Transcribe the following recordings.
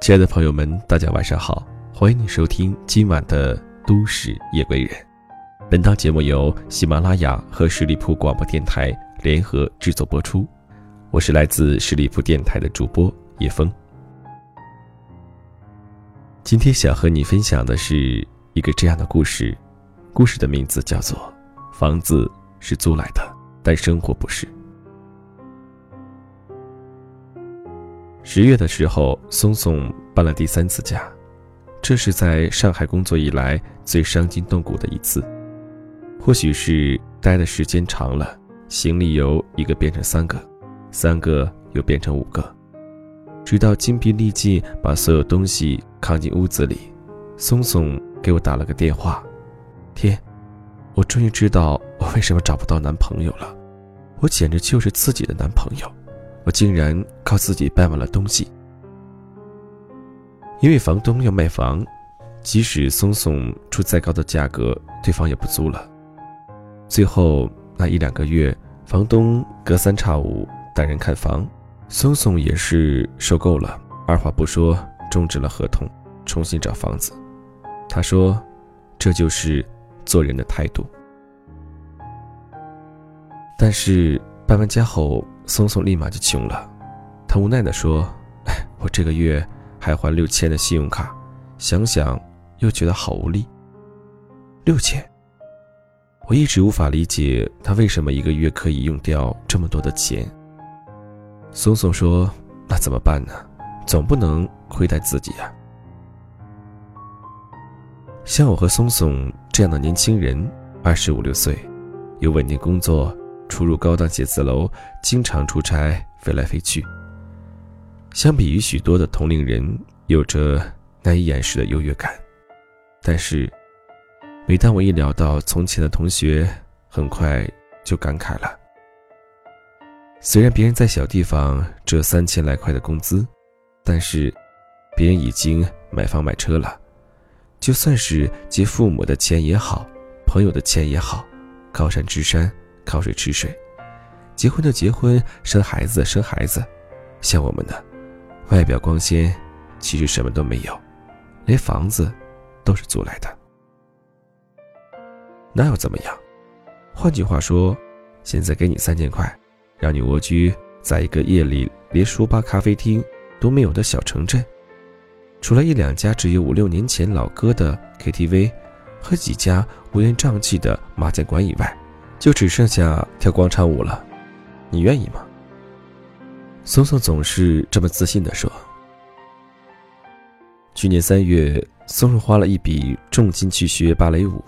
亲爱的朋友们，大家晚上好，欢迎你收听今晚的《都市夜归人》。本档节目由喜马拉雅和十里铺广播电台联合制作播出，我是来自十里铺电台的主播叶峰。今天想和你分享的是一个这样的故事，故事的名字叫做《房子是租来的，但生活不是》。十月的时候，松松搬了第三次家，这是在上海工作以来最伤筋动骨的一次。或许是待的时间长了，行李由一个变成三个，三个又变成五个，直到精疲力尽把所有东西扛进屋子里，松松给我打了个电话：“天，我终于知道我为什么找不到男朋友了，我简直就是自己的男朋友。”我竟然靠自己搬完了东西，因为房东要卖房，即使松松出再高的价格，对方也不租了。最后那一两个月，房东隔三差五带人看房，松松也是受够了，二话不说终止了合同，重新找房子。他说：“这就是做人的态度。”但是搬完家后。松松立马就穷了，他无奈地说：“哎，我这个月还还六千的信用卡，想想又觉得好无力。六千，我一直无法理解他为什么一个月可以用掉这么多的钱。”松松说：“那怎么办呢？总不能亏待自己呀。像我和松松这样的年轻人，二十五六岁，有稳定工作。”出入高档写字楼，经常出差飞来飞去。相比于许多的同龄人，有着难以掩饰的优越感。但是，每当我一聊到从前的同学，很快就感慨了。虽然别人在小地方只有三千来块的工资，但是，别人已经买房买车了。就算是借父母的钱也好，朋友的钱也好，高山之山。靠水吃水，结婚就结婚，生孩子生孩子，像我们的，外表光鲜，其实什么都没有，连房子都是租来的，那又怎么样？换句话说，现在给你三千块，让你蜗居在一个夜里连书吧、咖啡厅都没有的小城镇，除了一两家只有五六年前老歌的 KTV 和几家乌烟瘴气的麻将馆以外。就只剩下跳广场舞了，你愿意吗？松松总是这么自信地说。去年三月，松松花了一笔重金去学芭蕾舞，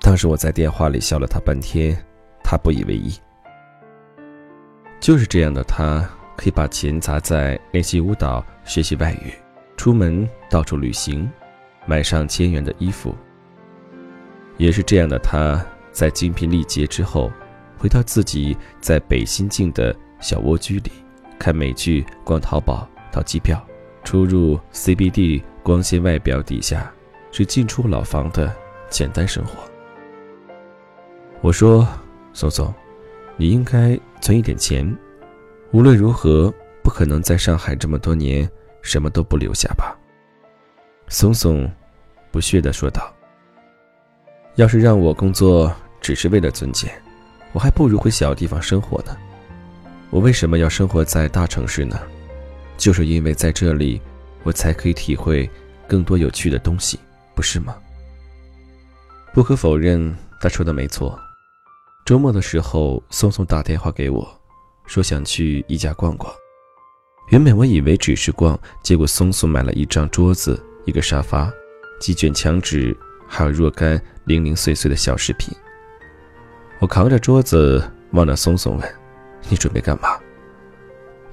当时我在电话里笑了他半天，他不以为意。就是这样的他，可以把钱砸在练习舞蹈、学习外语、出门到处旅行、买上千元的衣服。也是这样的他。在精疲力竭之后，回到自己在北新境的小蜗居里，看美剧、逛淘宝、淘机票、出入 CBD，光鲜外表底下是进出老房的简单生活。我说：“松松，你应该存一点钱，无论如何不可能在上海这么多年什么都不留下吧？”松松不屑地说道：“要是让我工作。”只是为了存钱，我还不如回小地方生活呢。我为什么要生活在大城市呢？就是因为在这里，我才可以体会更多有趣的东西，不是吗？不可否认，他说的没错。周末的时候，松松打电话给我，说想去宜家逛逛。原本我以为只是逛，结果松松买了一张桌子、一个沙发、几卷墙纸，还有若干零零碎碎的小饰品。我扛着桌子望着松松问：“你准备干嘛？”“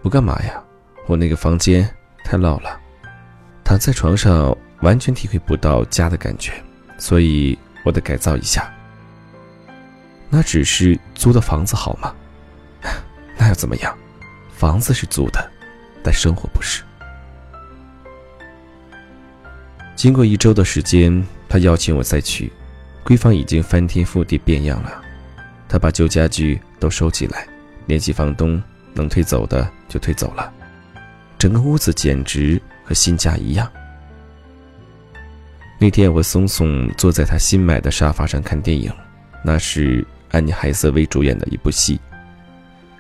不干嘛呀，我那个房间太闹了，躺在床上完全体会不到家的感觉，所以我得改造一下。”“那只是租的房子好吗？”“ 那又怎么样？房子是租的，但生活不是。”经过一周的时间，他邀请我再去，闺房已经翻天覆地变样了。他把旧家具都收起来，联系房东，能推走的就推走了。整个屋子简直和新家一样。那天我松松坐在他新买的沙发上看电影，那是安妮海瑟薇主演的一部戏。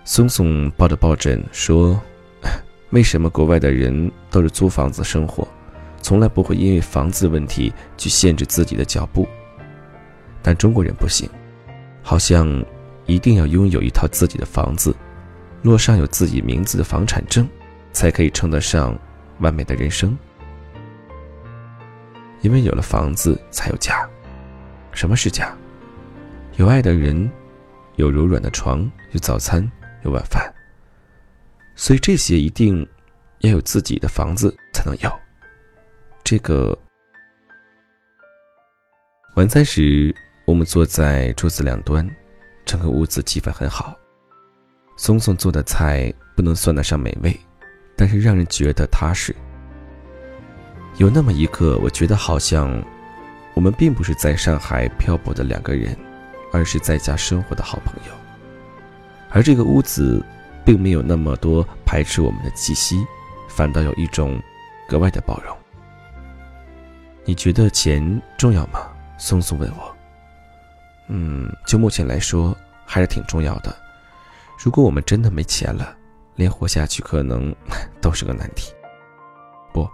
松松抱着抱枕说：“ 为什么国外的人都是租房子生活，从来不会因为房子问题去限制自己的脚步？但中国人不行，好像一定要拥有一套自己的房子，落上有自己名字的房产证，才可以称得上完美的人生。因为有了房子，才有家。什么是家？有爱的人，有柔软的床，有早餐。”有晚饭，所以这些一定要有自己的房子才能有。这个晚餐时，我们坐在桌子两端，整个屋子气氛很好。松松做的菜不能算得上美味，但是让人觉得踏实。有那么一刻，我觉得好像我们并不是在上海漂泊的两个人，而是在家生活的好朋友。而这个屋子，并没有那么多排斥我们的气息，反倒有一种格外的包容。你觉得钱重要吗？松松问我。嗯，就目前来说，还是挺重要的。如果我们真的没钱了，连活下去可能都是个难题。不，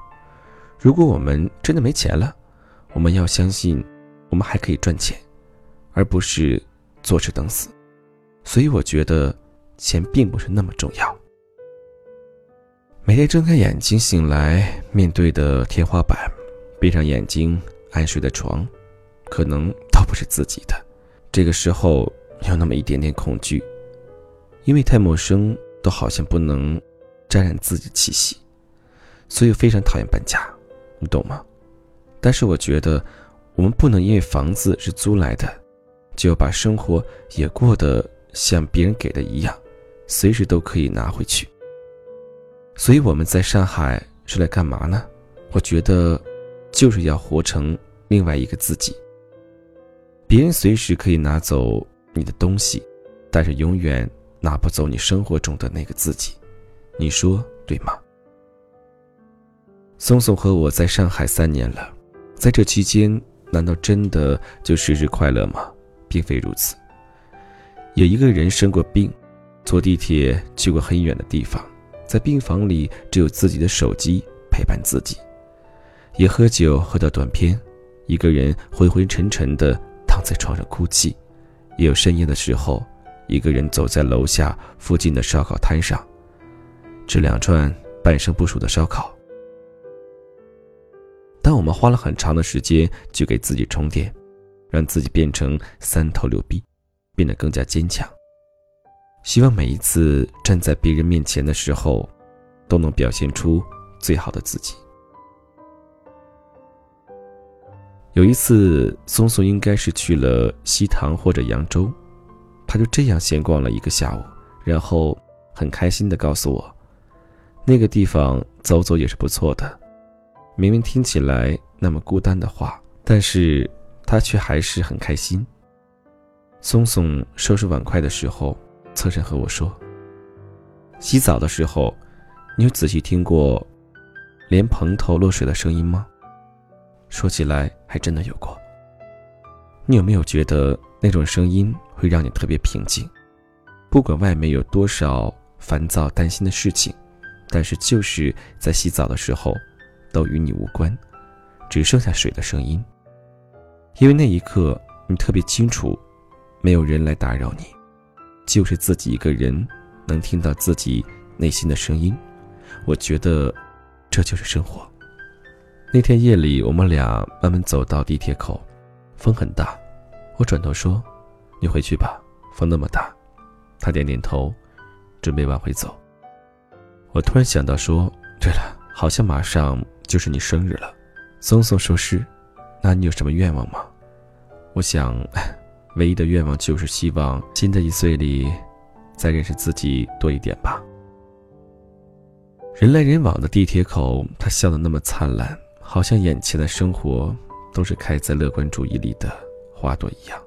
如果我们真的没钱了，我们要相信，我们还可以赚钱，而不是坐吃等死。所以我觉得，钱并不是那么重要。每天睁开眼睛醒来，面对的天花板，闭上眼睛安睡的床，可能都不是自己的。这个时候有那么一点点恐惧，因为太陌生，都好像不能沾染自己气息，所以非常讨厌搬家，你懂吗？但是我觉得，我们不能因为房子是租来的，就要把生活也过得。像别人给的一样，随时都可以拿回去。所以我们在上海是来干嘛呢？我觉得，就是要活成另外一个自己。别人随时可以拿走你的东西，但是永远拿不走你生活中的那个自己。你说对吗？松松和我在上海三年了，在这期间，难道真的就时时快乐吗？并非如此。有一个人生过病，坐地铁去过很远的地方，在病房里只有自己的手机陪伴自己，也喝酒喝到断片，一个人昏昏沉沉的躺在床上哭泣，也有深夜的时候，一个人走在楼下附近的烧烤摊上，吃两串半生不熟的烧烤。但我们花了很长的时间去给自己充电，让自己变成三头六臂。变得更加坚强。希望每一次站在别人面前的时候，都能表现出最好的自己。有一次，松松应该是去了西塘或者扬州，他就这样闲逛了一个下午，然后很开心的告诉我，那个地方走走也是不错的。明明听起来那么孤单的话，但是他却还是很开心。松松收拾碗筷的时候，侧身和我说：“洗澡的时候，你有仔细听过莲蓬头落水的声音吗？”说起来还真的有过。你有没有觉得那种声音会让你特别平静？不管外面有多少烦躁、担心的事情，但是就是在洗澡的时候，都与你无关，只剩下水的声音。因为那一刻，你特别清楚。没有人来打扰你，就是自己一个人能听到自己内心的声音。我觉得这就是生活。那天夜里，我们俩慢慢走到地铁口，风很大。我转头说：“你回去吧，风那么大。”他点点头，准备往回走。我突然想到说：“对了，好像马上就是你生日了。”松松说是。那你有什么愿望吗？我想。唯一的愿望就是希望新的一岁里，再认识自己多一点吧。人来人往的地铁口，他笑得那么灿烂，好像眼前的生活都是开在乐观主义里的花朵一样。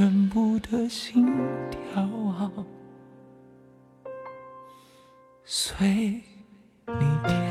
全部的心跳，随你跳。